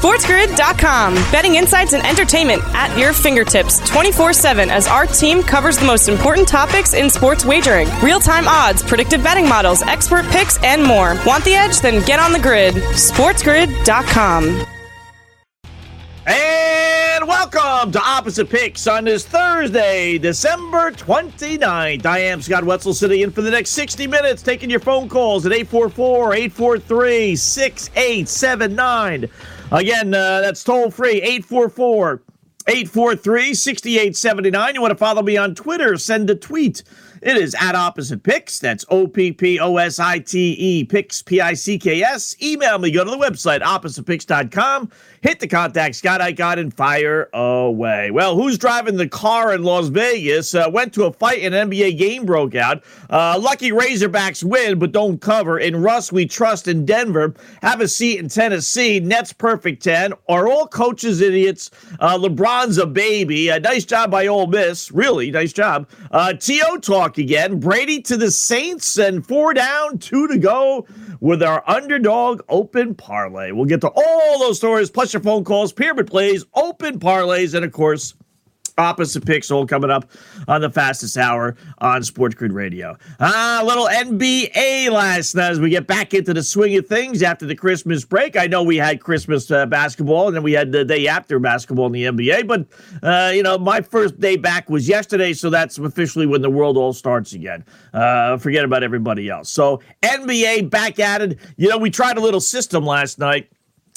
SportsGrid.com. Betting insights and entertainment at your fingertips 24 7 as our team covers the most important topics in sports wagering real time odds, predictive betting models, expert picks, and more. Want the edge? Then get on the grid. SportsGrid.com. And welcome to Opposite Picks on this Thursday, December 29th. I am Scott Wetzel sitting in for the next 60 minutes, taking your phone calls at 844 843 6879. Again, uh, that's toll free 844 843 6879. You want to follow me on Twitter? Send a tweet. It is at Opposite Picks. That's O P P O S I T E Picks, P I C K S. Email me. Go to the website, oppositepicks.com hit the contact Scott Icon and fire away. Well, who's driving the car in Las Vegas? Uh, went to a fight, an NBA game broke out. Uh, lucky Razorbacks win, but don't cover. In Russ, we trust in Denver. Have a seat in Tennessee. Nets perfect 10. Are all coaches idiots? Uh, LeBron's a baby. Uh, nice job by Ole Miss. Really, nice job. Uh, T.O. talk again. Brady to the Saints and four down, two to go with our underdog open parlay. We'll get to all those stories, plus your phone calls, pyramid plays, open parlays, and of course, opposite picks all coming up on the fastest hour on Sports Grid Radio. Ah, little NBA last night as we get back into the swing of things after the Christmas break. I know we had Christmas uh, basketball and then we had the day after basketball in the NBA, but uh, you know my first day back was yesterday, so that's officially when the world all starts again. Uh, forget about everybody else. So NBA back at it. You know we tried a little system last night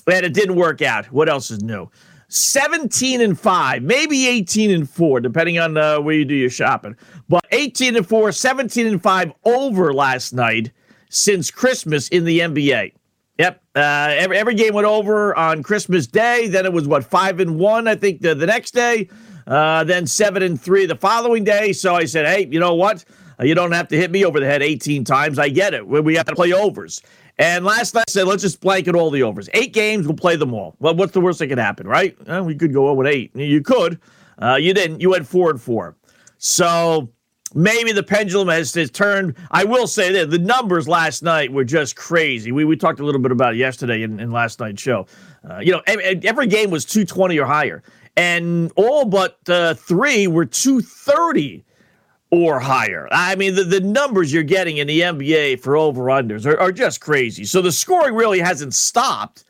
and it didn't work out. What else is new? 17 and 5, maybe 18 and 4, depending on uh, where you do your shopping. But 18 and 4, 17 and 5 over last night since Christmas in the NBA. Yep. Uh, every, every game went over on Christmas Day. Then it was, what, 5 and 1, I think, the, the next day. Uh, then 7 and 3 the following day. So I said, hey, you know what? You don't have to hit me over the head 18 times. I get it. We have to play overs. And last night I said, let's just blanket all the overs. Eight games, we'll play them all. Well, what's the worst that could happen, right? Uh, we could go over eight. You could. Uh, you didn't. You went four and four. So maybe the pendulum has, has turned. I will say that the numbers last night were just crazy. We, we talked a little bit about it yesterday in, in last night's show. Uh, you know, every, every, game was 220 or higher. And all but uh, three were 230 or higher. I mean, the, the numbers you're getting in the NBA for over unders are, are just crazy. So the scoring really hasn't stopped.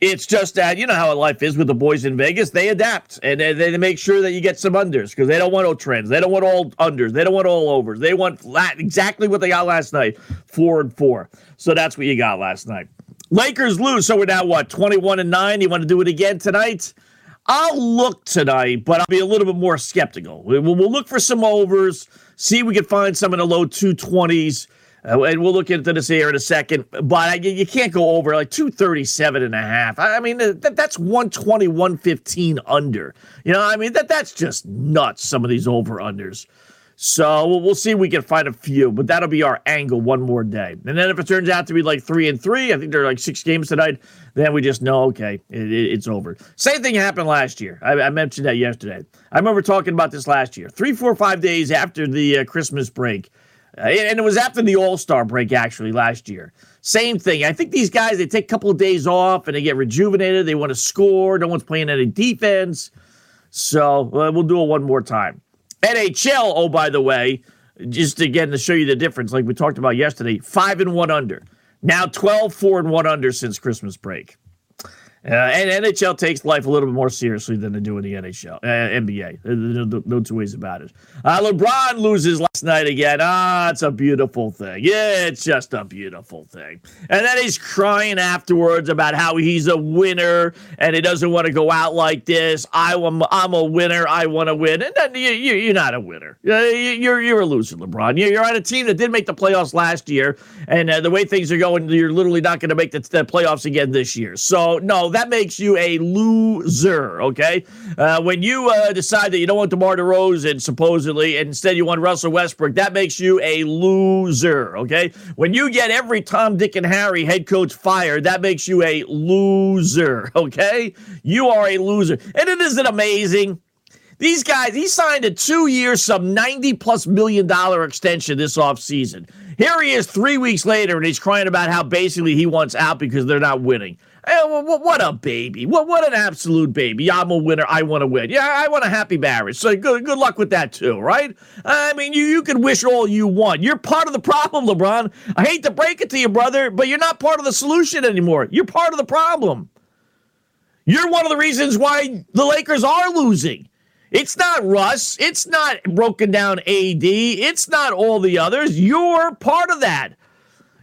It's just that you know how life is with the boys in Vegas. They adapt and they, they make sure that you get some unders because they don't want no trends. They don't want all unders. They don't want all overs. They want flat, exactly what they got last night, four and four. So that's what you got last night. Lakers lose, so we're now what twenty one and nine. You want to do it again tonight? I'll look tonight, but I'll be a little bit more skeptical. We'll, we'll look for some overs, see if we can find some in the low 220s. Uh, and we'll look into this here in a second, but I, you can't go over like 237 and a half. I mean, that, that's 120, 115 under. You know, I mean, that that's just nuts, some of these over unders. So we'll, we'll see if we can find a few, but that'll be our angle one more day. And then if it turns out to be like three and three, I think there are like six games tonight, then we just know, okay, it, it, it's over. Same thing happened last year. I, I, mentioned that yesterday. I remember talking about this last year. Three, four, five days after the uh, Christmas break. Uh, and it was after the All Star break, actually, last year. Same thing. I think these guys, they take a couple of days off and they get rejuvenated. They want to score. No one's playing any defense. So uh, we'll do it one more time. NHL, oh, by the way, just again to show you the difference, like we talked about yesterday, five and one under. Now 12, four and one under since Christmas break. Uh, and NHL takes life a little bit more seriously than they do in the NHL, uh, NBA. No, no, two ways about it. Uh, LeBron loses night again. Ah, it's a beautiful thing. Yeah, it's just a beautiful thing. And then he's crying afterwards about how he's a winner and he doesn't want to go out like this. I, am, I'm a winner. I want to win. And then you, you, you're not a winner. You're, you're a loser, LeBron. You're, you're on a team that did make the playoffs last year. And uh, the way things are going, you're literally not going to make the, the playoffs again this year. So, no, that makes you a loser, okay? Uh, when you uh, decide that you don't want DeMar DeRozan, supposedly, and instead you want Russell Westbrook, that makes you a loser, okay? When you get every Tom, Dick, and Harry head coach fired, that makes you a loser, okay? You are a loser. And it isn't amazing. These guys, he signed a two year, some 90 plus million dollar extension this offseason. Here he is three weeks later, and he's crying about how basically he wants out because they're not winning. Eh, hey, what a baby. What, what an absolute baby. I'm a winner. I want to win. Yeah, I want a happy marriage. So good, good luck with that too, right? I mean, you, you can wish all you want. You're part of the problem, LeBron. I hate to break it to you, brother, but you're not part of the solution anymore. You're part of the problem. You're one of the reasons why the Lakers are losing. It's not Russ. It's not broken down AD. It's not all the others. You're part of that.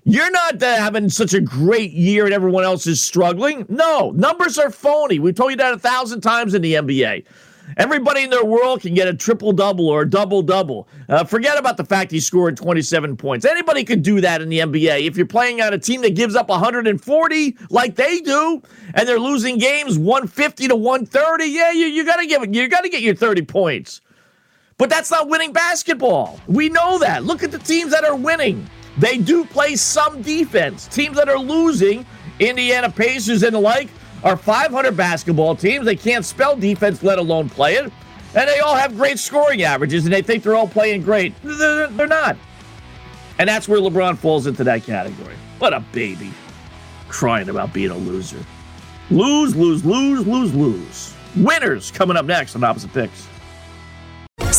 You're not having such a great year and everyone else is struggling. No, numbers are phony. We've told you that a thousand times in the NBA. Everybody in their world can get a triple double or a double double. Uh, forget about the fact he scored 27 points. Anybody could do that in the NBA. If you're playing on a team that gives up 140 like they do, and they're losing games 150 to 130, yeah, you, you gotta give you gotta get your 30 points. But that's not winning basketball. We know that. Look at the teams that are winning. They do play some defense. Teams that are losing, Indiana Pacers and the like, are 500 basketball teams. They can't spell defense, let alone play it. And they all have great scoring averages, and they think they're all playing great. They're, not. And that's where LeBron falls into that category. What a baby. Crying about being a loser. Lose, lose, lose, lose, lose. Winners coming up next on Opposite Picks.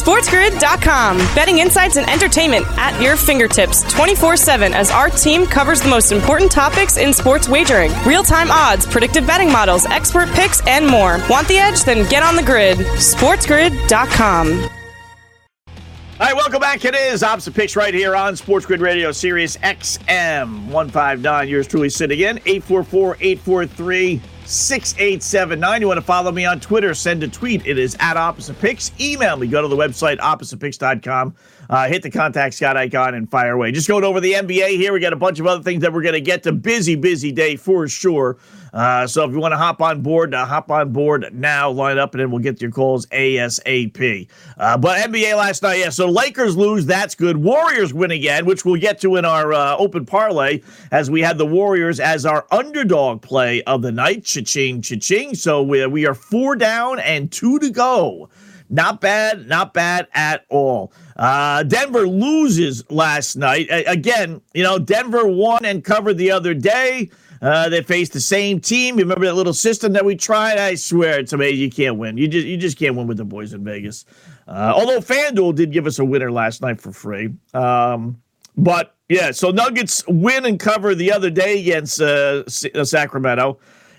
SportsGrid.com. Betting insights and entertainment at your fingertips 24 7 as our team covers the most important topics in sports wagering real time odds, predictive betting models, expert picks, and more. Want the edge? Then get on the grid. SportsGrid.com. All right, welcome back. It is Opposite Picks right here on Sports Grid Radio, Sirius XM 159. Yours truly sitting in 844 843 6879. You want to follow me on Twitter? Send a tweet. It is at Opposite Picks. Email me. Go to the website, oppositepicks.com. Uh, hit the contact Scott icon and fire away. Just going over the NBA here. We got a bunch of other things that we're going to get to. Busy, busy day for sure. Uh, so if you want to hop on board, uh, hop on board now, line up, and then we'll get your calls ASAP. Uh, but NBA last night, yeah. So Lakers lose, that's good. Warriors win again, which we'll get to in our uh, open parlay as we had the Warriors as our underdog play of the night. Cha-ching, cha-ching. So we, we are four down and two to go. Not bad, not bad at all. Uh, Denver loses last night. A- again, you know, Denver won and covered the other day. Uh, they faced the same team. You remember that little system that we tried? I swear it's amazing. You can't win. You just you just can't win with the boys in Vegas. Uh, although FanDuel did give us a winner last night for free. Um, but yeah, so Nuggets win and cover the other day against uh, uh Sacramento.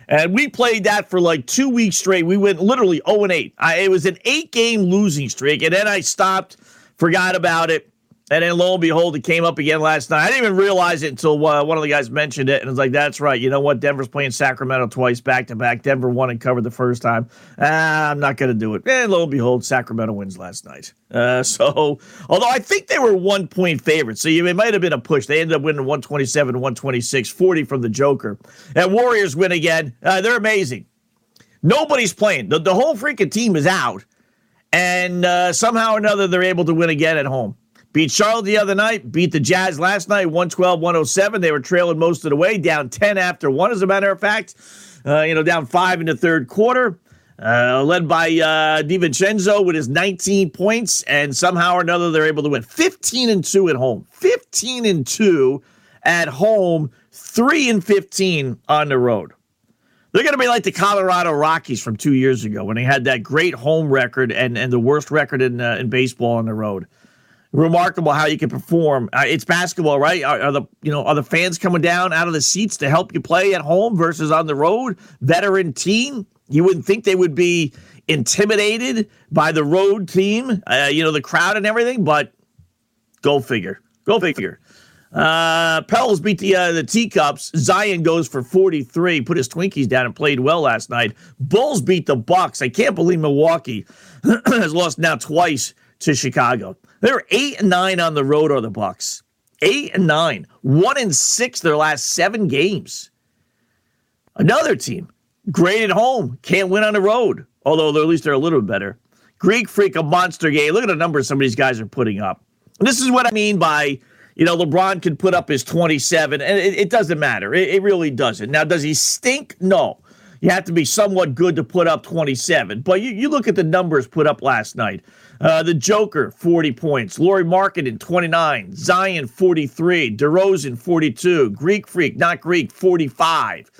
And we played that for like two weeks straight. We went literally 0 and 8. I, it was an eight game losing streak. And then I stopped, forgot about it. And then lo and behold, it came up again last night. I didn't even realize it until uh, one of the guys mentioned it, and it's like, "That's right. You know what? Denver's playing Sacramento twice back to back. Denver won and covered the first time. Ah, I'm not going to do it." And lo and behold, Sacramento wins last night. Uh, so, although I think they were one point favorites, so it might have been a push. They ended up winning 127 126, 40 from the Joker. And Warriors win again. Uh, they're amazing. Nobody's playing. The, the whole freaking team is out, and uh, somehow or another they're able to win again at home. Beat Charlotte the other night, beat the Jazz last night, 112 107. They were trailing most of the way, down 10 after one, as a matter of fact. Uh, you know, down five in the third quarter. Uh, led by uh, DiVincenzo with his 19 points, and somehow or another they're able to win 15 and 2 at home. 15 and 2 at home, 3 and 15 on the road. They're going to be like the Colorado Rockies from two years ago when they had that great home record and, and the worst record in, uh, in baseball on the road remarkable how you can perform. Uh, it's basketball, right? Are, are, the you know are the fans coming down out of the seats to help you play at home versus on the road? Veteran team, you wouldn't think they would be intimidated by the road team, uh, you know, the crowd and everything, but go figure. Go figure. Uh, Pels beat the uh, the teacups. Zion goes for 43, put his Twinkies down and played well last night. Bulls beat the Bucks. I can't believe Milwaukee has lost now twice to Chicago. They're eight and nine on the road are the Bucks. Eight and nine. One and six their last seven games. Another team, great at home, can't win on the road. Although at least they're a little better. Greek Freak, a monster game. Look at the numbers some of these guys are putting up. And this is what I mean by, you know, LeBron can put up his 27, and it, it doesn't matter. It, it really doesn't. Now, does he stink? No. You have to be somewhat good to put up 27. But you, you look at the numbers put up last night. Uh, the Joker, 40 points. Lauri Markkanen, 29. Zion, 43. DeRozan, 42. Greek Freak, not Greek, 45.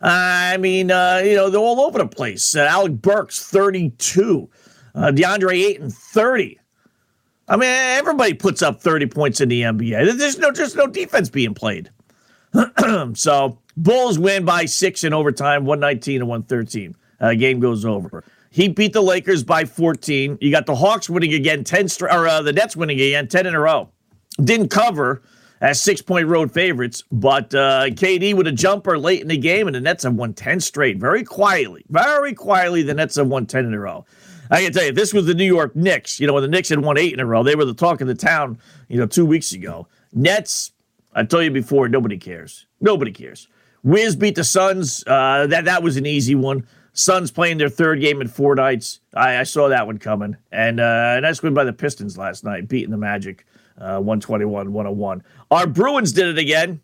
I mean, uh, you know, they're all over the place. Uh, Alec Burks, 32. Uh, DeAndre Ayton, 30. I mean, everybody puts up 30 points in the NBA. There's no, there's no defense being played. so, Bulls win by six in overtime, 119 and 113. Uh, game goes over. He beat the Lakers by 14. You got the Hawks winning again, 10 or uh, the Nets winning again, 10 in a row. Didn't cover as six point road favorites, but uh, KD with a jumper late in the game, and the Nets have won 10 straight. Very quietly, very quietly, the Nets have won 10 in a row. I can tell you, this was the New York Knicks. You know, when the Knicks had won eight in a row, they were the talk of the town, you know, two weeks ago. Nets, I told you before, nobody cares. Nobody cares. Wiz beat the Suns. Uh, that, that was an easy one. Suns playing their third game in four nights. I, I saw that one coming. And uh, nice win by the Pistons last night, beating the Magic uh, 121 101. Our Bruins did it again.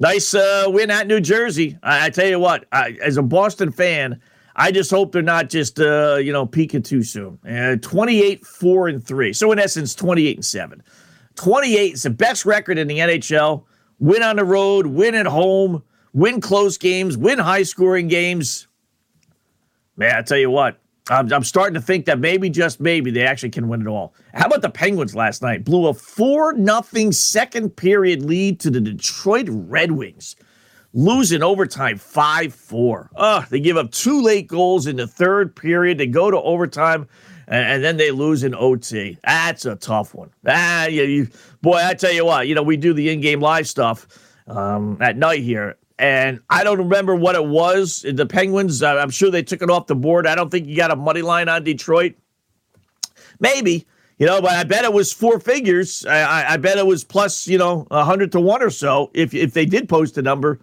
Nice uh, win at New Jersey. I, I tell you what, I, as a Boston fan, I just hope they're not just uh, you know peaking too soon. Uh, 28 4 and 3. So in essence 28 and 7. 28 is the best record in the NHL. Win on the road, win at home, win close games, win high scoring games. Man, I tell you what, I'm, I'm starting to think that maybe, just maybe, they actually can win it all. How about the Penguins last night? Blew a 4 0 second period lead to the Detroit Red Wings losing overtime 5 4. Ugh, they give up two late goals in the third period. They go to overtime and, then they lose in OT. That's a tough one. Ah, you, you, boy, I tell you what, you know, we do the in game live stuff um, at night here. And I don't remember what it was. The Penguins, uh, I'm sure they took it off the board. I don't think you got a money line on Detroit. Maybe. You know, but I bet it was four figures. I, I, bet it was plus, you know, a hundred to one or so if if they did post a number.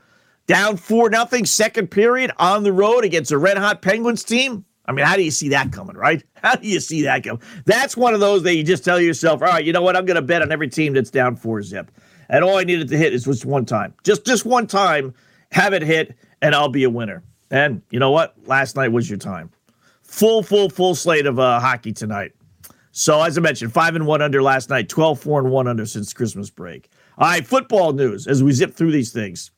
Down four nothing, second period on the road against a red hot Penguins team. I mean, how do you see that coming, right? How do you see that coming? That's one of those that you just tell yourself, all right, you know what? I'm going to bet on every team that's down four zip. And all I needed to hit is just one time. Just just one time, have it hit, and I'll be a winner. And you know what? Last night was your time. Full, full, full slate of uh, hockey tonight. So as I mentioned, five and one under last night, 12, four and one under since Christmas break. All right, football news as we zip through these things.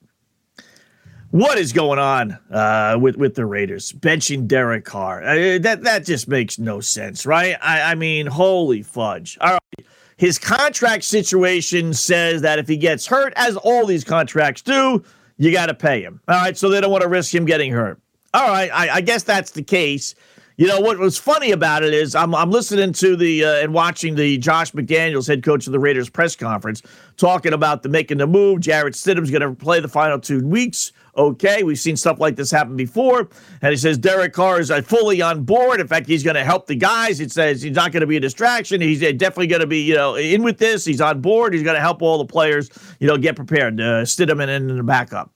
What is going on uh, with with the Raiders benching Derek Carr? Uh, that that just makes no sense, right? I, I mean, holy fudge! All right, his contract situation says that if he gets hurt, as all these contracts do, you got to pay him. All right, so they don't want to risk him getting hurt. All right, I, I guess that's the case. You know what was funny about it is I'm I'm listening to the uh, and watching the Josh McDaniels, head coach of the Raiders press conference, talking about the making the move. Jarrett Stidham's going to play the final two weeks. Okay, we've seen stuff like this happen before, and he says Derek Carr is uh, fully on board. In fact, he's going to help the guys. It says he's not going to be a distraction. He's uh, definitely going to be you know in with this. He's on board. He's going to help all the players you know get prepared. Uh, Stidham and, and the backup.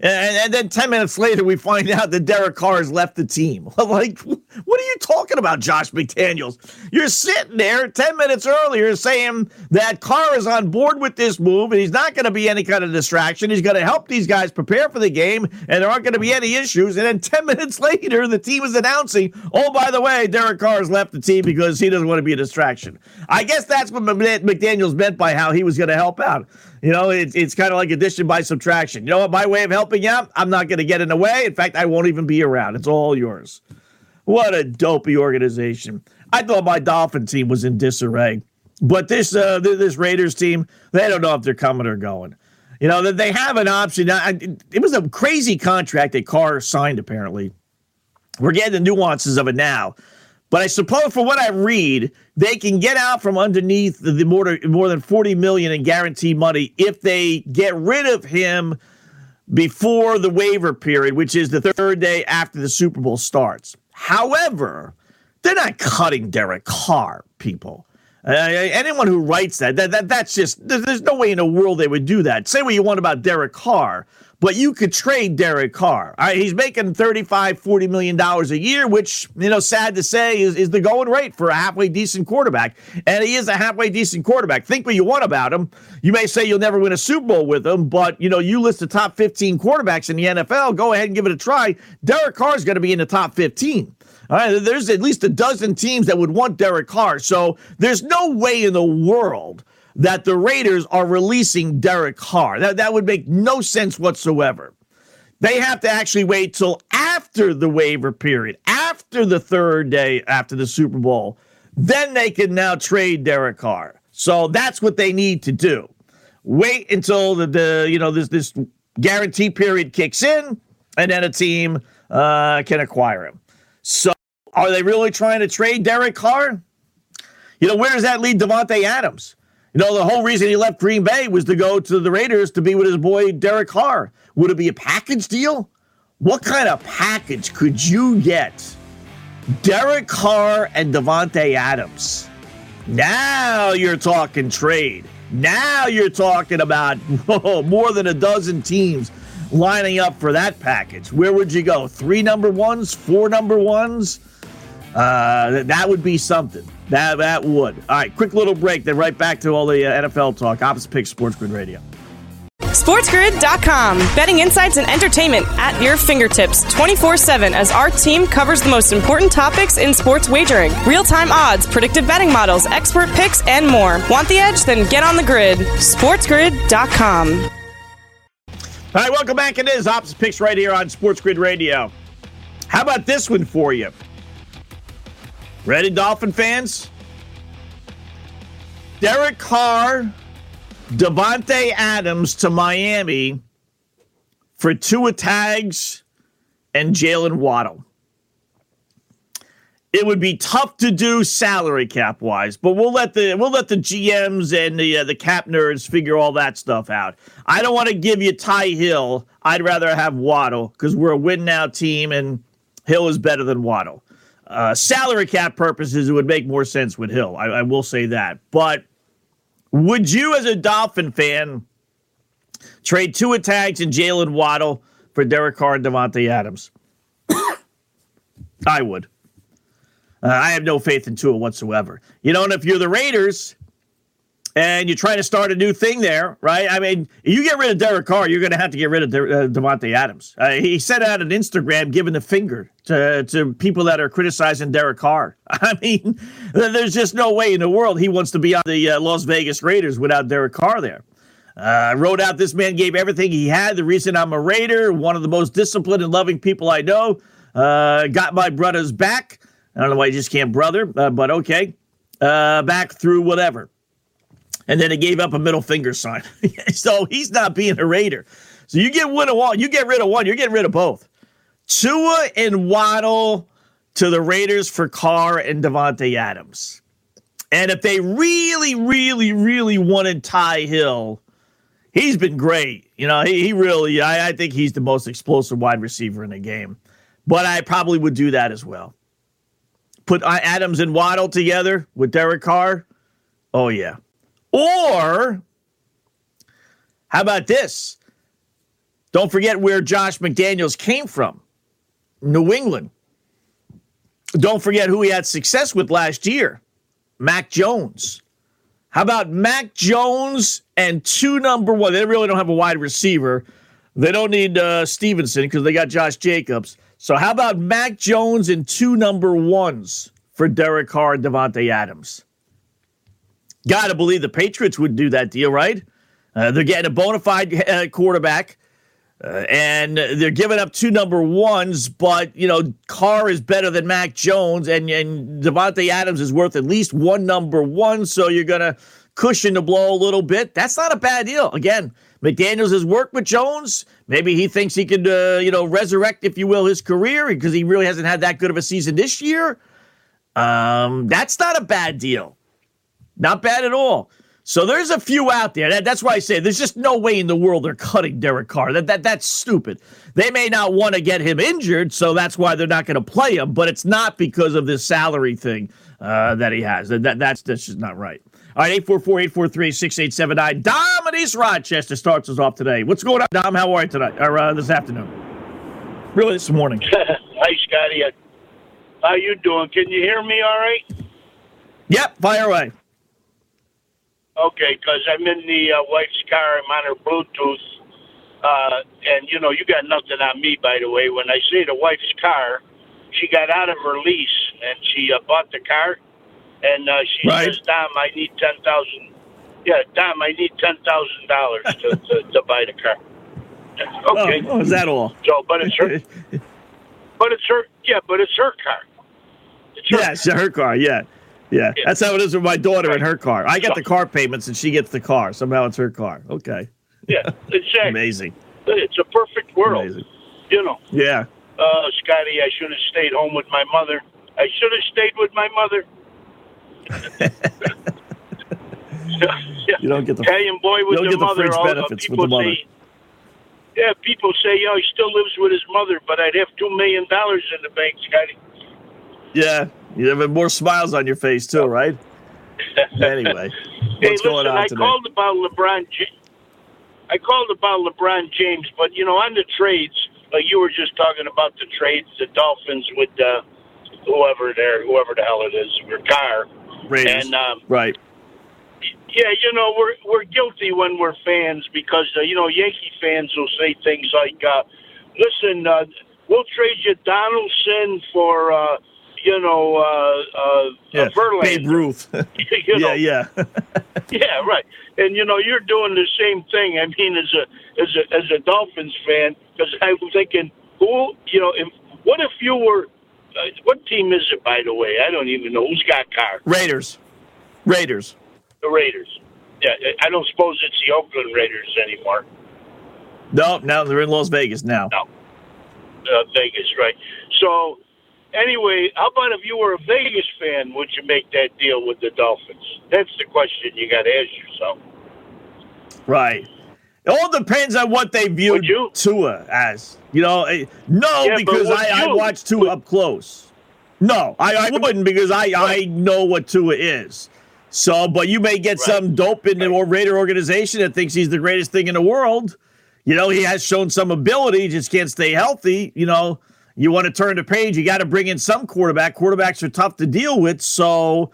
And, and, then 10 minutes later, we find out that Derek Carr has left the team. like, what are you talking about, Josh McDaniels? You're sitting there 10 minutes earlier saying that Carr is on board with this move and he's not going to be any kind of distraction. He's going to help these guys prepare for the game and there aren't going to be any issues. And then 10 minutes later, the team is announcing, oh, by the way, Derek Carr has left the team because he doesn't want to be a distraction. I guess that's what McDaniels meant by how he was going to help out. You know, it's, it's kind of like addition by subtraction. You know what? My way of helping out, I'm not going to get in the way. In fact, I won't even be around. It's all yours. What a dopey organization. I thought my Dolphin team was in disarray. But this uh, this Raiders team, they don't know if they're coming or going. You know, that they have an option. It was a crazy contract that Carr signed, apparently. We're getting the nuances of it now. But I suppose, for what I read, they can get out from underneath the more, more than 40 million in guaranteed money if they get rid of him before the waiver period, which is the third day after the Super Bowl starts. However, they're not cutting Derek Carr, people. Uh, anyone who writes that, that, that, that's just, there's no way in the world they would do that. Say what you want about Derek Carr, but you could trade Derek Carr. All right, he's making 35, 40 million dollars a year, which, you know, sad to say is, is the going rate for a halfway decent quarterback. And he is a halfway decent quarterback. Think what you want about him. You may say you'll never win a Super Bowl with him, but you know, you list the top 15 quarterbacks in the NFL, go ahead and give it a try. Derek Carr is going to be in the top 15. All right, there's at least a dozen teams that would want Derek Carr. So there's no way in the world that the Raiders are releasing Derek Carr. That, that would make no sense whatsoever. They have to actually wait till after the waiver period, after the third day after the Super Bowl. Then they can now trade Derek Carr. So that's what they need to do. Wait until the, the you know this this guarantee period kicks in, and then a team uh, can acquire him. So are they really trying to trade Derek Carr? You know, where does that lead Davante Adams? You know, the whole reason he left Green Bay was to go to the Raiders to be with his boy Derek Carr. Would it be a package deal? What kind of package could you get? Derek Carr and Davante Adams. Now you're talking trade. Now you're talking about whoa, more than a dozen teams lining up for that package. Where would you go? Three number ones, four number ones? Uh, that would be something. That that would. All right, quick little break. Then right back to all the uh, NFL talk. Opposite Pick Sports Grid Radio. SportsGrid.com. Betting insights and entertainment at your fingertips 24 7 as our team covers the most important topics in sports wagering real time odds, predictive betting models, expert picks, and more. Want the edge? Then get on the grid. SportsGrid.com. All right, welcome back. It is Opposite Picks right here on Sports Grid Radio. How about this one for you? Ready, Dolphin fans? Derek Carr, Davante Adams to Miami for Tua Tags and Jaylen Waddle. It would be tough to do salary cap wise, but we'll let the we'll let the GMs and the uh, the cap nerds figure all that stuff out. I don't want to give you Ty Hill. I'd rather have Waddle because we're a win now team, and Hill is better than Waddle uh, salary cap purposes, it would make more sense with Hill. I, I will say that. But would you, as a Dolphin fan, trade Tua Tags and Jaylen Waddle for Derek Carr and Davante Adams? I would. Uh, I have no faith in Tua whatsoever. You know, and if you're the Raiders, and you're trying to start a new thing there, right? I mean, you get rid of Derek Carr, you're going to have to get rid of De- uh, Davante Adams. Uh, he sent out an Instagram giving the finger to, to people that are criticizing Derek Carr. I mean, there's just no way in the world he wants to be on the uh, Las Vegas Raiders without Derek Carr there. I uh, wrote out this man gave everything he had. The reason I'm a Raider, one of the most disciplined and loving people I know, uh, got my brother's back. I don't know why you just can't brother, uh, but okay. back through whatever and then he gave up a middle finger sign. so he's not being a Raider. So you get rid of one, you get rid of one, you're getting rid of both. Tua and Waddle to the Raiders for Carr and Davante Adams. And if they really, really, really wanted Ty Hill, he's been great. You know, he, he really, I, I think he's the most explosive wide receiver in the game. But I probably would do that as well. Put uh, Adams and Waddle together with Derek Carr. Oh, yeah. Or how about this? Don't forget where Josh McDaniels came from New England. Don't forget who he had success with last year Mac Jones. How about Mac Jones and two number one? They really don't have a wide receiver. They don't need uh, Stevenson because they got Josh Jacobs. So how about Mac Jones and two number ones for Derek Carr and Davante Adams? Got to believe the Patriots would do that deal, right? Uh, they're getting a bona fide uh, quarterback, uh, and they're giving up two number ones. But you know, Carr is better than Mac Jones, and and Davante Adams is worth at least one number one. So you're gonna cushion the blow a little bit. That's not a bad deal. Again, McDaniels has worked with Jones. Maybe he thinks he could, uh, you know, resurrect, if you will, his career because he really hasn't had that good of a season this year. Um, that's not a bad deal. Not bad at all. So there's a few out there. That, that's why I say there's just no way in the world they're cutting Derek Carr. That, that that's stupid. They may not want to get him injured, so that's why they're not going to play him. But it's not because of this salary thing uh, that he has. That, that that's that's just not right. All right, 844-843-6879. Dom in East Rochester starts us off today. What's going on, Dom? How are you tonight or uh, this afternoon? Really, this morning. Hi, Scotty. How you doing? Can you hear me all right? Yep, fire away. Okay, because I'm in the uh, wife's car. I'm on her Bluetooth. Uh, and, you know, you got nothing on me, by the way. When I say the wife's car, she got out of her lease and she uh, bought the car. And uh, she right. says, Dom, I need 10000 Yeah, Dom, I need $10,000 to, to, to buy the car. Okay. Oh, is that all? So, but it's her. but it's her. Yeah, but it's her car. It's her, yeah, it's her car. Yeah. Yeah. yeah. That's how it is with my daughter right. and her car. I get the car payments and she gets the car. Somehow it's her car. Okay. Yeah, exactly. Amazing. It's a perfect world. Amazing. You know. Yeah. Uh, Scotty, I should have stayed home with my mother. I should have stayed with my mother. you don't get the Italian boy with you don't the get the mother. fringe benefits with the mother. Say, yeah, people say, "Yeah, he still lives with his mother," but I'd have two million dollars in the bank, Scotty. Yeah, you have more smiles on your face too, right? anyway, hey, what's listen, going on I today? called about LeBron. I called about LeBron James, but you know, on the trades, like you were just talking about the trades, the Dolphins with uh, whoever there, whoever the hell it is, Carr. Raiders. And um, right. Yeah, you know we're we're guilty when we're fans because uh, you know Yankee fans will say things like, uh, "Listen, uh, we'll trade you Donaldson for." Uh, you know, uh, uh, yeah, Verlander. Babe Ruth. you know, yeah, yeah. yeah, right. And you know, you're doing the same thing. I mean, as a as a as a Dolphins fan, because I was thinking, who, you know, if what if you were, uh, what team is it, by the way? I don't even know who's got Carr. Raiders. Raiders. The Raiders. Yeah, I don't suppose it's the Oakland Raiders anymore. No, now they're in Las Vegas now. No, uh, Vegas, right? So anyway, how about if you were a Vegas fan, would you make that deal with the Dolphins? That's the question you got to ask yourself. Right. It all depends on what they view Tua as. You know, eh, no, yeah, because I, I watched Tua up close. No, I, I wouldn't because I, I know what Tua is. So, but you may get right. some dope in the right. Raider organization that thinks he's the greatest thing in the world. You know, he has shown some ability, just can't stay healthy. You know, you want to turn the page, you got to bring in some quarterback. Quarterbacks are tough to deal with, so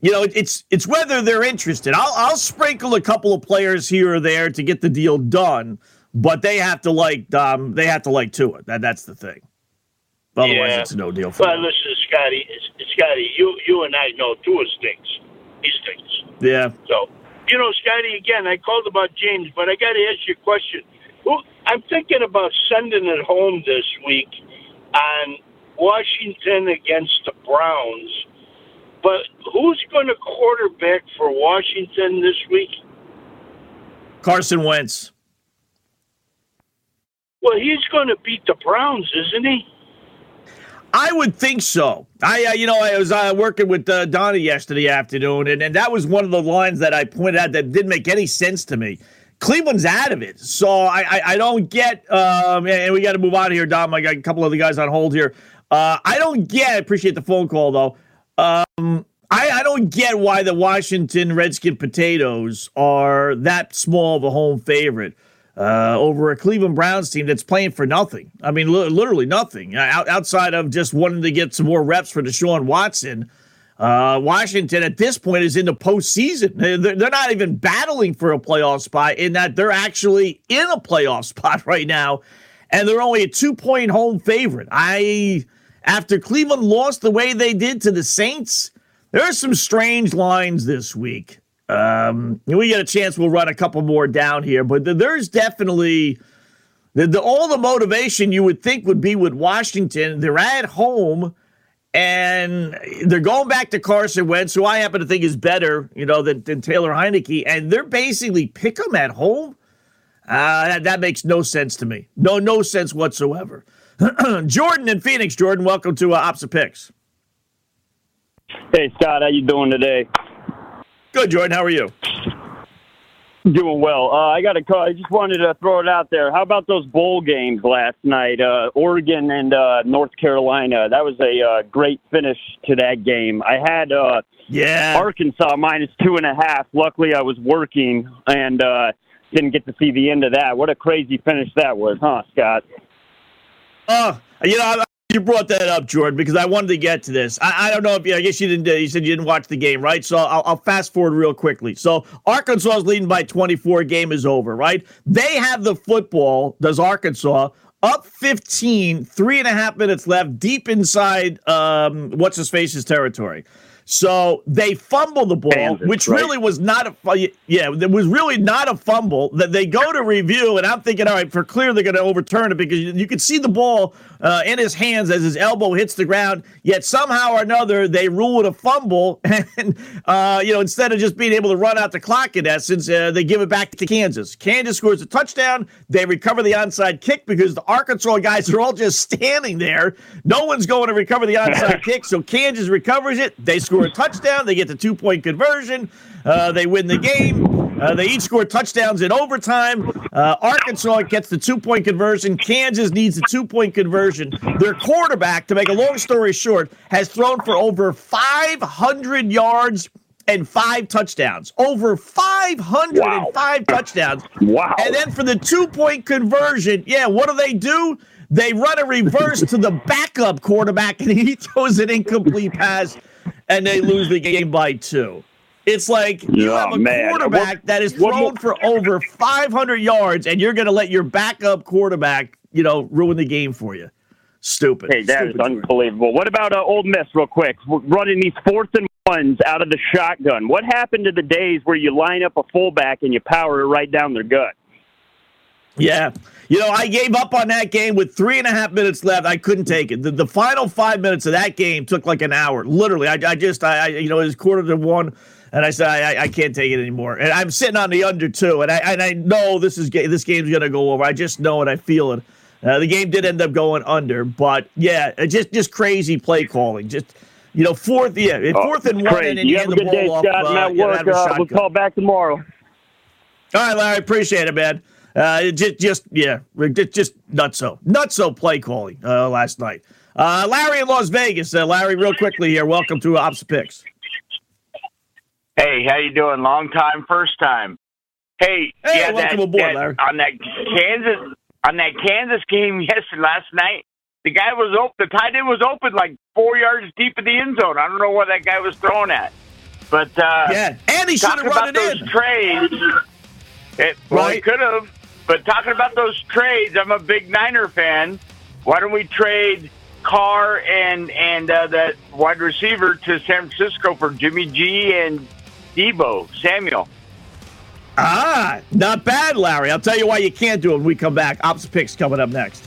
you know it's it's whether they're interested. I'll I'll sprinkle a couple of players here or there to get the deal done, but they have to like um they have to like Tua. That that's the thing. Otherwise, yeah. it's no deal for well, them. listen, Scotty, Scotty, you you and I know Tua stinks. He stinks. Yeah. So you know, Scotty, again, I called about James, but I got to ask you a question. Well, I'm thinking about sending it home this week on Washington against the Browns. But who's going to quarterback for Washington this week? Carson Wentz. Well, he's going to beat the Browns, isn't he? I would think so. I, uh, you know, I was uh, working with uh, Donnie yesterday afternoon, and, and that was one of the lines that I pointed out that didn't make any sense to me. Cleveland's out of it, so I I, I don't get. Um, and we got to move on here, Dom. I got a couple of the guys on hold here. Uh, I don't get. Appreciate the phone call though. Um, I, I don't get why the Washington Redskin potatoes are that small of a home favorite uh, over a Cleveland Browns team that's playing for nothing. I mean, li- literally nothing out, outside of just wanting to get some more reps for Deshaun Watson. Uh, Washington at this point is in the postseason. They're, they're not even battling for a playoff spot in that they're actually in a playoff spot right now, and they're only a two point home favorite. I after Cleveland lost the way they did to the Saints, there are some strange lines this week. Um, we get a chance, we'll run a couple more down here, but there's definitely the, the, all the motivation you would think would be with Washington. They're at home and they're going back to Carson Wentz, who I happen to think is better, you know, than, than Taylor Heinicke, and they're basically pick them at home. Uh, that, that makes no sense to me. No, no sense whatsoever. Jordan in Phoenix. Jordan, welcome to uh, Opposite Picks. Hey Scott, how you doing today? Good, Jordan. How are you? Doing well. Uh, I got a call. I just wanted to throw it out there. How about those bowl games last night? Uh, Oregon and uh, North Carolina. That was a uh, great finish to that game. I had uh, yeah Arkansas minus two and a half. Luckily, I was working and uh, didn't get to see the end of that. What a crazy finish that was, huh, Scott? Uh, you know, you brought that up, Jordan, because I wanted to get to this. I, I don't know if you, I guess you didn't. You said you didn't watch the game, right? So I'll, I'll fast forward real quickly. So Arkansas is leading by 24. Game is over, right? They have the football. Does Arkansas up 15, three and a half minutes left, deep inside um, what's his face's territory. So they fumble the ball, Kansas, which right? really was not a yeah, it was really not a fumble. That they go to review, and I'm thinking, all right, for clear they're going to overturn it because you, you could see the ball uh, in his hands as his elbow hits the ground. Yet somehow or another they rule it a fumble, and uh, you know instead of just being able to run out the clock in essence, uh, they give it back to Kansas. Kansas scores a touchdown. They recover the onside kick because the Arkansas guys are all just standing there. No one's going to recover the onside kick, so Kansas recovers it. They score a touchdown. They get the two point conversion. Uh, they win the game. Uh, they each score touchdowns in overtime. Uh, Arkansas gets the two point conversion. Kansas needs the two point conversion. Their quarterback, to make a long story short, has thrown for over 500 yards and five touchdowns. Over 505 touchdowns. Wow. And then for the two point conversion, yeah, what do they do? They run a reverse to the backup quarterback and he throws an incomplete pass and they lose the game by two. It's like you Oh, have a man. quarterback What- that is thrown for over 500 yards and you're going to let your backup quarterback, you know, ruin the game for you. Stupid. Hey, that is Stupid. unbelievable. What about uh, Ole Miss, real quick? We're running these fourth and ones out of the shotgun. What happened to the days where you line up a fullback and you power it right down their gut? Yeah. You know, I gave up on that game with three and a half minutes left. I couldn't take it. The, the final five minutes of that game took like an hour. Literally, I, I just, I, I, you know, it was quarter to one, and I said, I, I- I can't take it anymore. And I'm sitting on the under two, and I, and I know this is this game's gonna go over. I just know it. I feel it. Uh, the game did end up going under, but yeah, it just just crazy play calling. Just you know, fourth, yeah, fourth and one, and then you you have a good day, off. Scott. Uh, at work. Uh, we'll call back tomorrow. All right, Larry, appreciate it, man. Uh, just, just, yeah, just, not so, not so play calling uh, last night. Uh, Larry in Las Vegas. Uh, Larry, real quickly here. Welcome to Opposite Picks. Hey, how you doing? Long time, first time. Hey, Hey, yeah, welcome that, aboard, that- Larry. on that Kansas on that Kansas game yesterday last night. The guy was open. The tight end was open like four yards deep in the end zone. I don't know what that guy was throwing at, but uh, Yeah, and he should have run it in. trades. It, well, he Right. could have. But talking about those trades, I'm a big Niner fan. Why don't we trade Carr and and uh, that wide receiver to San Francisco for Jimmy G and Deebo Samuel? Ah, not bad, Larry. I'll tell you why you can't do it when we come back. Ops Picks coming up next.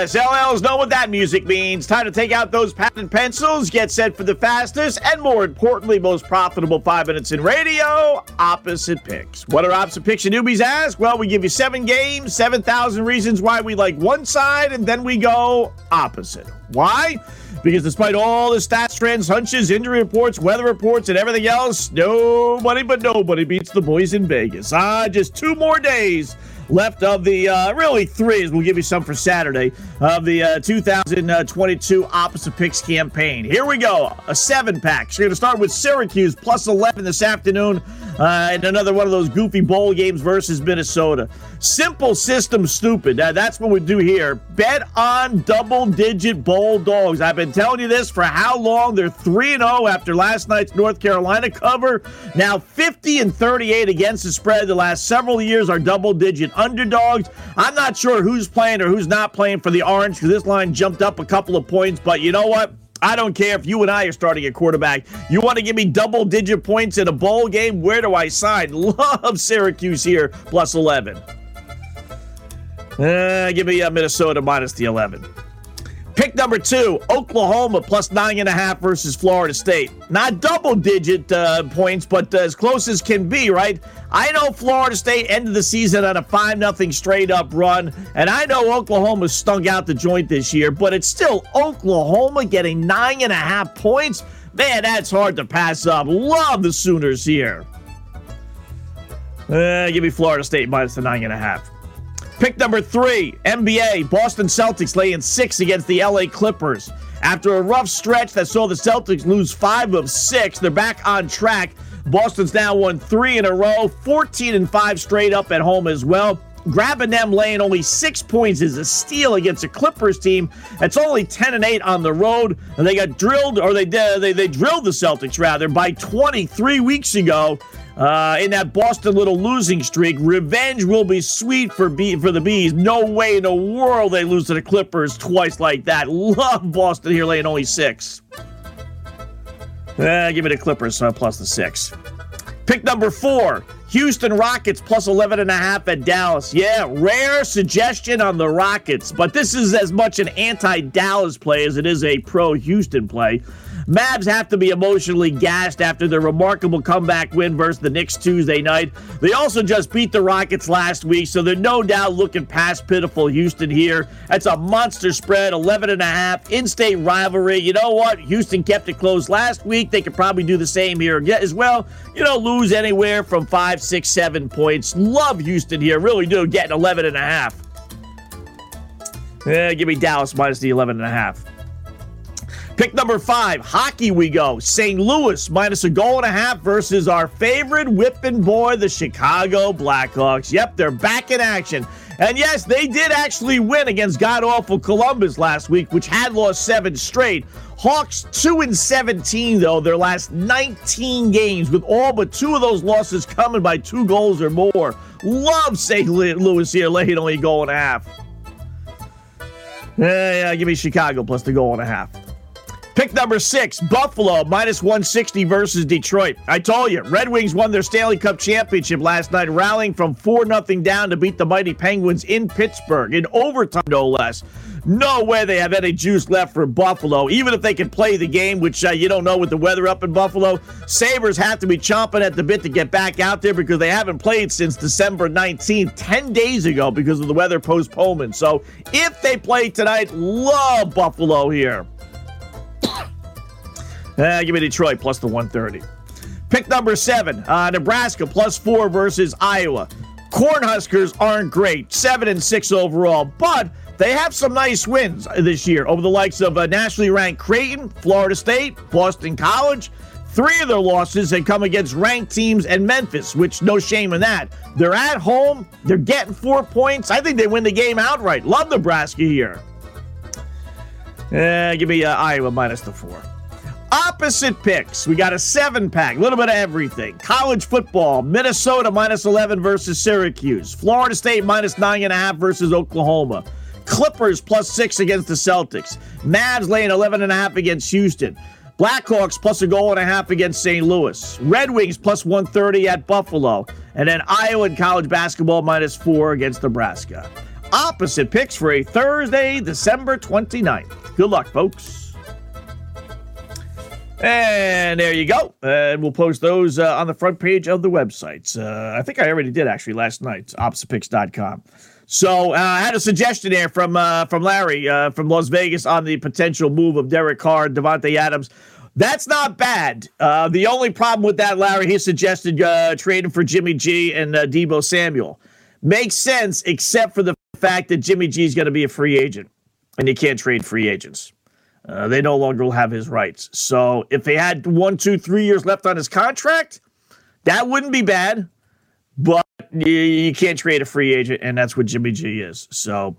yes. LLs know what that music means. Time to take out those and pencils, get set for the fastest, and more importantly, most profitable five minutes in radio opposite picks. What are opposite picks you newbies ask? Well, we give you seven games, 7,000 reasons why we like one side, and then we go opposite. Why? Because despite all the stats, trends, hunches, injury reports, weather reports, and everything else, nobody but nobody beats the boys in Vegas. Ah, just two more days left of the uh, really three, as we'll give you some for Saturday, of the uh, 2022 Opposite Picks campaign. Here we go, a seven pack. So we're going to start with Syracuse plus 11 this afternoon, uh, and another one of those goofy bowl games versus Minnesota. Simple system, stupid. Uh, that's what we do here. Bet on double digit bowl dogs. I've been telling you this for how long? They're 3 0 after last night's North Carolina cover. Now 50 and 38 against the spread. The last several years are double digit underdogs. I'm not sure who's playing or who's not playing for the Orange because this line jumped up a couple of points, but you know what? I don't care if you and I are starting at quarterback. You want to give me double digit points in a bowl game? Where do I sign? Love Syracuse here, plus 11. Uh, give me uh, Minnesota minus the 11. Pick number two, Oklahoma plus nine and a half versus Florida State. Not double digit uh, points, but as close as can be, right? I know Florida State ended the season on a 5 0 straight up run, and I know Oklahoma stunk out the joint this year, but it's still Oklahoma getting nine and a half points. Man, that's hard to pass up. Love the Sooners here. Uh, give me Florida State minus the nine and a half. Pick number three, NBA. Boston Celtics laying six against the LA Clippers. After a rough stretch that saw the Celtics lose five of six, they're back on track. Boston's now won three in a row, 14 and five straight up at home as well. Grabbing them laying only six points is a steal against a Clippers team that's only 10 and 8 on the road. And they got drilled, or they they, they drilled the Celtics rather, by 23 weeks ago. Uh, in that Boston little losing streak, revenge will be sweet for B- for the bees. No way in the world they lose to the Clippers twice like that. Love Boston here laying only six. Uh, give me the Clippers uh, plus the six. Pick number four. Houston Rockets plus 11 and a half at Dallas. Yeah, rare suggestion on the Rockets, but this is as much an anti-Dallas play as it is a pro-Houston play. Mavs have to be emotionally gassed after their remarkable comeback win versus the Knicks Tuesday night. They also just beat the Rockets last week, so they're no doubt looking past pitiful Houston here. That's a monster spread, 11 and a half, in-state rivalry. You know what? Houston kept it close last week. They could probably do the same here as well. You know, lose anywhere from five, six, seven points. Love Houston here, really do. Getting 11 and a half. Yeah, give me Dallas minus the 11 and a half. Pick number five, hockey we go. St. Louis minus a goal and a half versus our favorite whipping boy, the Chicago Blackhawks. Yep, they're back in action. And yes, they did actually win against god awful Columbus last week, which had lost seven straight. Hawks 2 and 17, though, their last 19 games, with all but two of those losses coming by two goals or more. Love St. Louis here, laying only a goal and a half. Yeah, yeah, give me Chicago plus the goal and a half. Pick number six, Buffalo, minus 160 versus Detroit. I told you, Red Wings won their Stanley Cup championship last night, rallying from 4 0 down to beat the mighty Penguins in Pittsburgh, in overtime, no less. No way they have any juice left for Buffalo, even if they can play the game, which uh, you don't know with the weather up in Buffalo. Sabres have to be chomping at the bit to get back out there because they haven't played since December 19th, 10 days ago, because of the weather postponement. So if they play tonight, love Buffalo here. Uh, give me Detroit plus the 130. Pick number seven, uh, Nebraska plus four versus Iowa. Cornhuskers aren't great, seven and six overall, but they have some nice wins this year over the likes of uh, nationally ranked Creighton, Florida State, Boston College. Three of their losses had come against ranked teams and Memphis, which no shame in that. They're at home, they're getting four points. I think they win the game outright. Love Nebraska here. Uh, give me uh, Iowa minus the four. Opposite picks. We got a seven pack, a little bit of everything. College football, Minnesota minus 11 versus Syracuse. Florida State minus nine and a half versus Oklahoma. Clippers plus six against the Celtics. Mavs laying 11 and a half against Houston. Blackhawks plus a goal and a half against St. Louis. Red Wings plus 130 at Buffalo. And then Iowa in college basketball minus four against Nebraska. Opposite picks for a Thursday, December 29th. Good luck, folks. And there you go. And we'll post those uh, on the front page of the websites. Uh, I think I already did actually last night, oppositepicks.com. So uh, I had a suggestion there from uh, from Larry uh, from Las Vegas on the potential move of Derek Carr, Davante Adams. That's not bad. Uh, the only problem with that, Larry, he suggested trading for Jimmy G and Deebo Samuel. Makes sense, except for the fact that Jimmy G is going to be a free agent, and you can't trade free agents. Uh, they no longer will have his rights. So if they had one, two, three years left on his contract, that wouldn't be bad. But you, you can't trade a free agent, and that's what Jimmy G is. So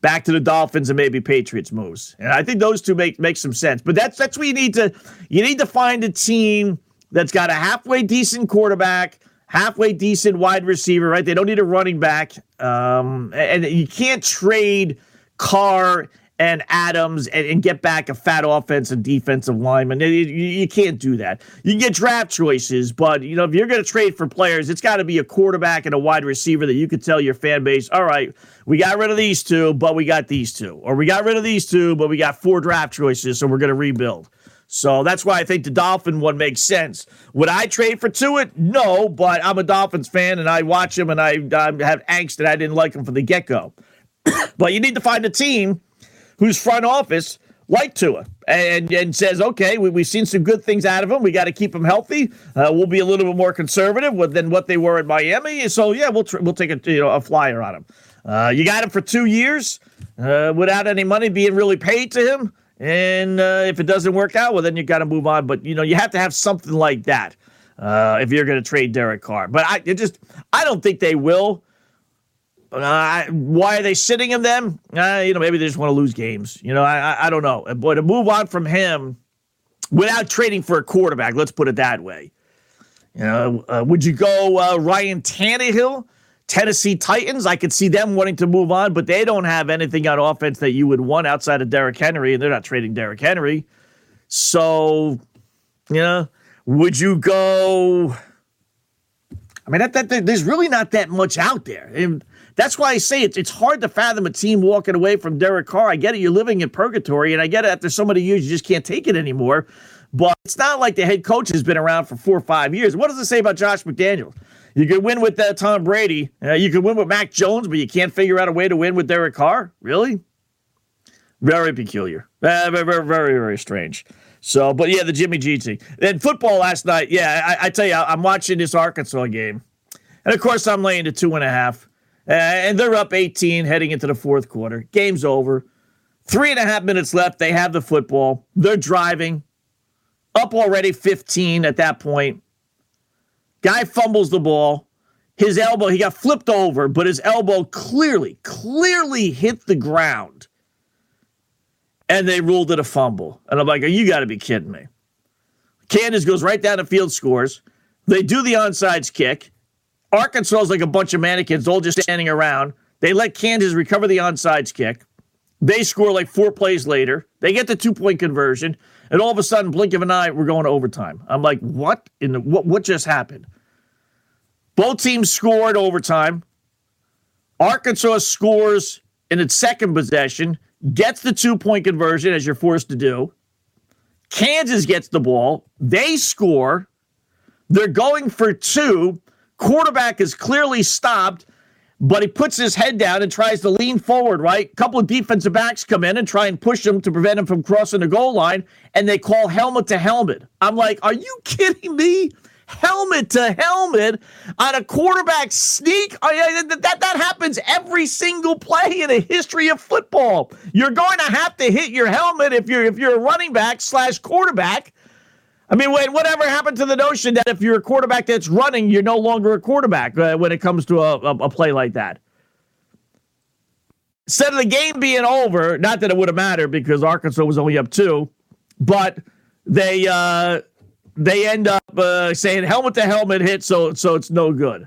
back to the Dolphins and maybe Patriots moves. And I think those two make make some sense. But that's that's what you need to you need to find a team that's got a halfway decent quarterback, halfway decent wide receiver, right? They don't need a running back. Um, and you can't trade Carr and Adams and, and, get back a fat offense and defensive lineman. You, you, can't do that. You can get draft choices, but you know if you're going to trade for players, it's got to be a quarterback and a wide receiver that you could tell your fan base, all right, we got rid of these two, but we got these two, or we got rid of these two, but we got four draft choices, so we're going to rebuild. So that's why I think the Dolphin one makes sense. Would I trade for Tuitt? No, but I'm a Dolphins fan and I watch him and I, I have angst that I didn't like him from the get go. but you need to find a team whose front office like Tua and and says, okay, we, we've seen some good things out of him. We got to keep him healthy. Uh, we'll be a little bit more conservative with, than what they were in Miami. So yeah, we'll tr- we'll take a you know a flyer on him. Uh, you got him for two years uh, without any money being really paid to him. And uh, if it doesn't work out, well, then you got to move on. But you know, you have to have something like that uh, if you're going to trade Derek Carr. But I just I don't think they will Uh, why are they sitting him then? Uh, you know, maybe they just want to lose games. You know, I, I, I don't know. But to move on from him without trading for a quarterback, let's put it that way. You know, uh, would you go uh, Ryan Tannehill, Tennessee Titans? I could see them wanting to move on, but they don't have anything on offense that you would want outside of Derrick Henry, and they're not trading Derrick Henry. So, you know, would you go? I mean, that, that, that there's really not that much out there. And that's why I say it's it's hard to fathom a team walking away from Derek Carr. I get it, you're living in purgatory, and I get it after so many years you just can't take it anymore. But it's not like the head coach has been around for four or five years. What does it say about Josh McDaniels? You could win with uh, Tom Brady. Uh, you could win with Mac Jones, but you can't figure out a way to win with Derek Carr. Really? Very peculiar. Uh, very, very, very, strange. So, but yeah, the Jimmy G thing. Then football last night. Yeah, I, I tell you, I'm watching this Arkansas game, and of course, I'm laying to two and a half, uh, and they're up 18 heading into the fourth quarter. Game's over. Three and a half minutes left. They have the football. They're driving up already 15 at that point. Guy fumbles the ball. His elbow, he got flipped over, but his elbow clearly, clearly hit the ground. And they ruled it a fumble. And I'm like, you got to be kidding me. Kansas goes right down the field, scores. They do the onside kick. Arkansas is like a bunch of mannequins, all just standing around. They let Kansas recover the onside kick. They score like four plays later. They get the two point conversion. And all of a sudden, blink of an eye, we're going to overtime. I'm like, what in the, what what just happened? Both teams scored overtime. Arkansas scores in its second possession, gets the two point conversion as you're forced to do. Kansas gets the ball. They score. They're going for two. Quarterback is clearly stopped but he puts his head down and tries to lean forward, right? A couple of defensive backs come in and try and push him to prevent him from crossing the goal line, and they call helmet to helmet. I'm like, are you kidding me? Helmet to helmet on a quarterback sneak. that, that happens every single play in the history of football. You're going to have to hit your helmet if you're if you're a running back slash quarterback I mean, wait, whatever happened to the notion that if you're a quarterback that's running, you're no longer a quarterback uh, when it comes to a, a, a, play like that? Instead of the game being over, not that it would have mattered because Arkansas was only up two, but they uh, they end up uh, saying helmet to helmet hit, so so it's no good.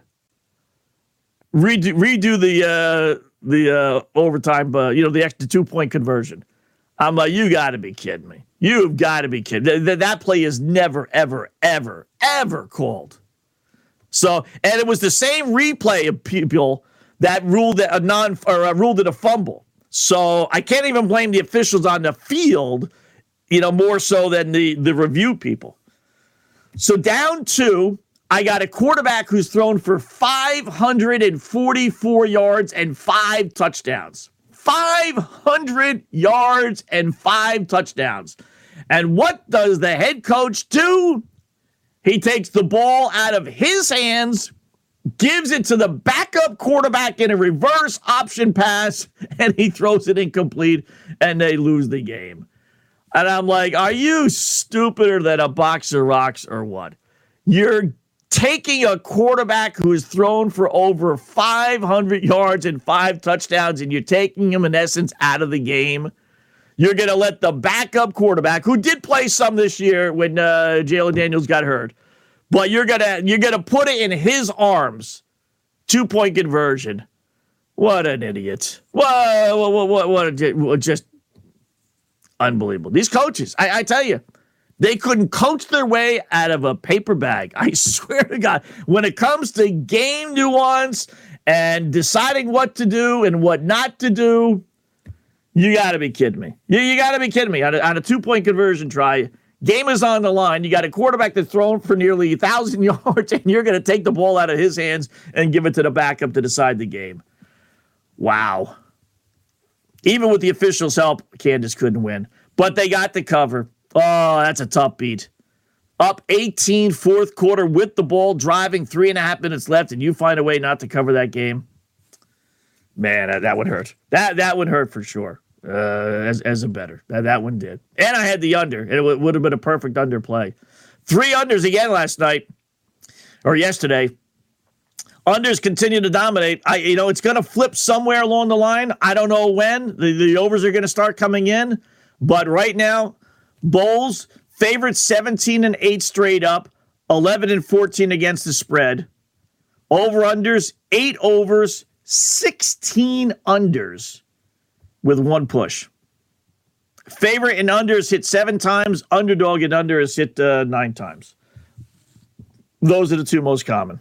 Redo redo the uh, the uh, overtime, uh, you know, the extra two point conversion. I'm like, you got to be kidding me. You've got to be kidding. That, that play is never, ever, ever, ever called. So, and it was the same replay of people that ruled it a non or uh, ruled it a fumble. So I can't even blame the officials on the field, you know, more so than the the review people. So down two, I got a quarterback who's thrown for 544 yards and five touchdowns. 500 yards and five touchdowns. And what does the head coach do? He takes the ball out of his hands, gives it to the backup quarterback in a reverse option pass, and he throws it incomplete, and they lose the game. And I'm like, are you stupider than a box of rocks or what? You're taking a quarterback who has thrown for over 500 yards and five touchdowns, and you're taking him, in essence, out of the game. You're going to let the backup quarterback, who did play some this year when uh, Jalon Daniels got hurt, but you're gonna you're gonna put it in his arms, two point conversion. What an idiot! What what what what, what just unbelievable. These coaches, I, I tell you, they couldn't coach their way out of a paper bag. I swear to God, when it comes to game nuance and deciding what to do and what not to do, you got to be kidding me. You, you got to be kidding me. On a, on a two point conversion try, game is on the line. You got a quarterback that's thrown for nearly a 1,000 yards, and you're going to take the ball out of his hands and give it to the backup to decide the game. Wow. Even with the officials' help, Kansas couldn't win, but they got the cover. Oh, that's a tough beat. Up 18, fourth quarter with the ball, driving three and a half minutes left, and you find a way not to cover that game. Man, that, that would hurt. That that would hurt for sure. Uh, as as a better that that one did, and I had the under, and it w- would have been a perfect under play. Three unders again last night or yesterday. Unders continue to dominate. I, you know, it's going to flip somewhere along the line. I don't know when the, the overs are going to start coming in, but right now, Bowls favorite 17 and 8 straight up, 11 and 14 against the spread. Over unders, eight overs, 16 unders with one push. Favorite and unders hit seven times. Underdog and under has hit uh, nine times. Those are the two most common.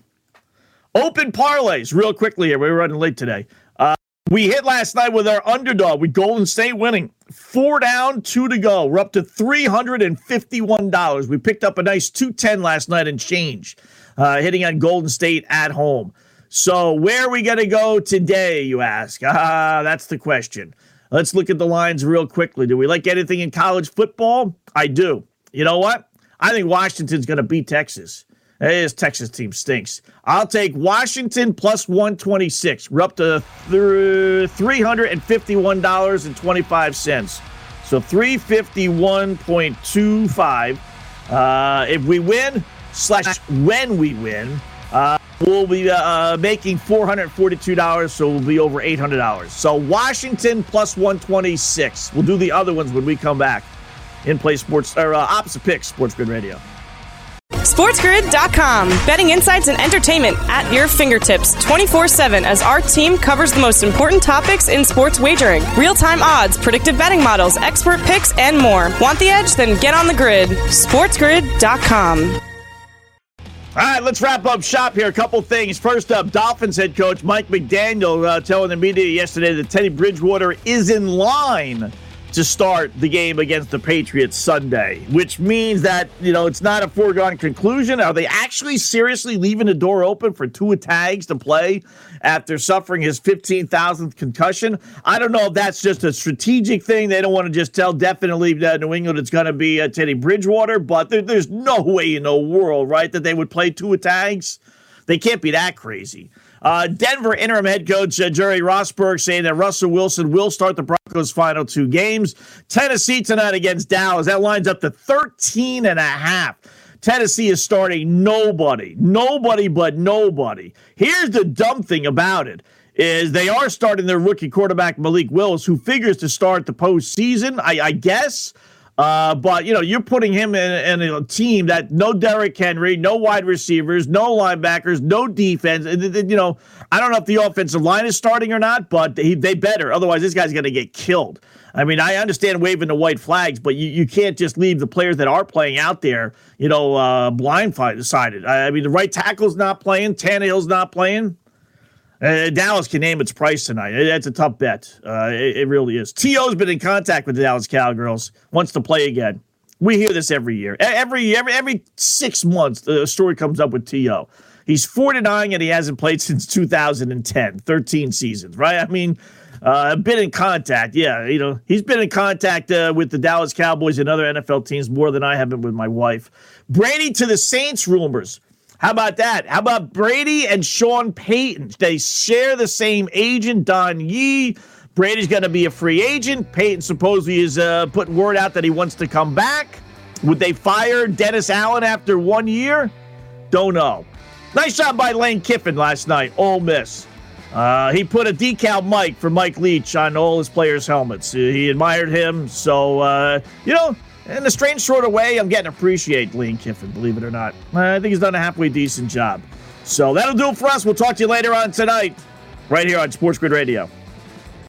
Open parlays, real quickly here. We were running late today. Uh, we hit last night with our underdog with Golden State winning. Four down, two to go. We're up to $351. We picked up a nice 210 last night and change, uh, hitting on Golden State at home. So, where are we going to go today, you ask? Ah, that's the question. Let's look at the lines real quickly. Do we like anything in college football? I do. You know what? I think Washington's going to beat Texas. This Texas team stinks. I'll take Washington plus 126. We're up to $351.25. So 351.25. Uh, if we win, slash when we win, uh, we'll be uh, making $442, so we'll be over $800. So Washington plus 126. We'll do the other ones when we come back in play sports or uh, opposite picks, Sports Grid Radio. SportsGrid.com. Betting insights and entertainment at your fingertips 24 7 as our team covers the most important topics in sports wagering real time odds, predictive betting models, expert picks, and more. Want the edge? Then get on the grid. SportsGrid.com. All right, let's wrap up shop here. A couple things. First up, Dolphins head coach Mike McDaniel uh, telling the media yesterday that Teddy Bridgewater is in line to start the game against the Patriots Sunday, which means that, you know, it's not a foregone conclusion. Are they actually seriously leaving the door open for Tua Tags to play after suffering his 15,000th concussion? I don't know if that's just a strategic thing. They don't want to just tell definitely that New England it's going to be uh, Teddy Bridgewater, but there, there's no way in the world, right, that they would play Tua Tags. They can't be that crazy. Uh, Denver interim head coach uh, Jerry Rosburg saying that Russell Wilson will start the Broncos' final two games. Tennessee tonight against Dallas. That lines up to 13 and a half. Tennessee is starting nobody, nobody but nobody. Here's the dumb thing about it is they are starting their rookie quarterback Malik Willis, who figures to start the postseason. I, I guess. Uh, but you know, you're putting him in, in, a team that no Derrick Henry, no wide receivers, no linebackers, no defense. You know, I don't know if the offensive line is starting or not, but they, they better. Otherwise, this guy's going to get killed. I mean, I understand waving the white flags, but you, you can't just leave the players that are playing out there, you know, uh, blindsided. I mean, the right tackle's not playing, Tannehill's not playing. Uh, Dallas can name its price tonight. That's a tough bet. Uh, it, it, really is. T.O.'s been in contact with the Dallas Cowgirls, wants to play again. We hear this every year. Every every every six months, the story comes up with T.O. He's 49 and he hasn't played since 2010, 13 seasons, right? I mean, uh, been in contact. Yeah, you know, he's been in contact uh, with the Dallas Cowboys and other NFL teams more than I have been with my wife. Brady to the Saints rumors. How about that? How about Brady and Sean Payton? They share the same agent, Don Yee. Brady's going to be a free agent. Payton supposedly is uh, putting word out that he wants to come back. Would they fire Dennis Allen after one year? Don't know. Nice job by Lane Kiffin last night, Ole Miss. Uh, he put a decal mic for Mike Leach on all his players' helmets. He admired him. So, uh, you know, in a strange sort of way, I'm getting to appreciate Lane Kiffin, believe it or not. I think he's done a halfway decent job. So that'll do it for us. We'll talk to you later on tonight, right here on Sports Grid Radio.